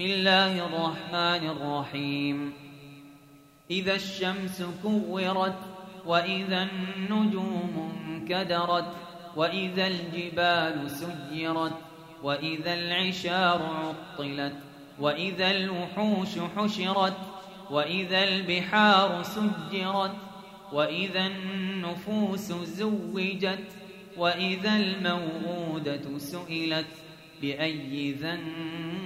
بسم الله الرحمن الرحيم. إذا الشمس كورت وإذا النجوم انكدرت وإذا الجبال سجرت وإذا العشار عطلت وإذا الوحوش حشرت وإذا البحار سجرت وإذا النفوس زوجت وإذا الموءودة سئلت بأي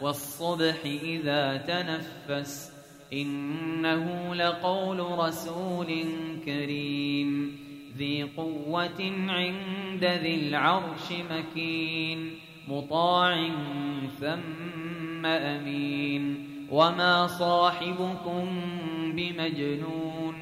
والصبح إذا تنفس إنه لقول رسول كريم ذي قوة عند ذي العرش مكين مطاع ثم أمين وما صاحبكم بمجنون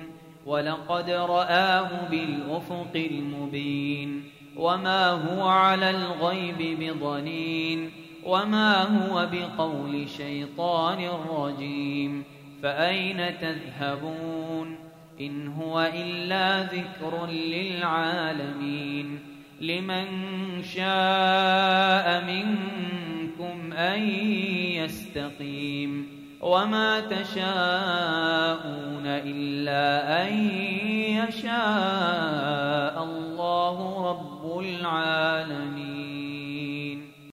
ولقد رآه بالأفق المبين وما هو على الغيب بضنين وما هو بقول شيطان رجيم فأين تذهبون إن هو إلا ذكر للعالمين لمن شاء منكم أن يستقيم وما تشاءون إلا أن يشاء الله رب العالمين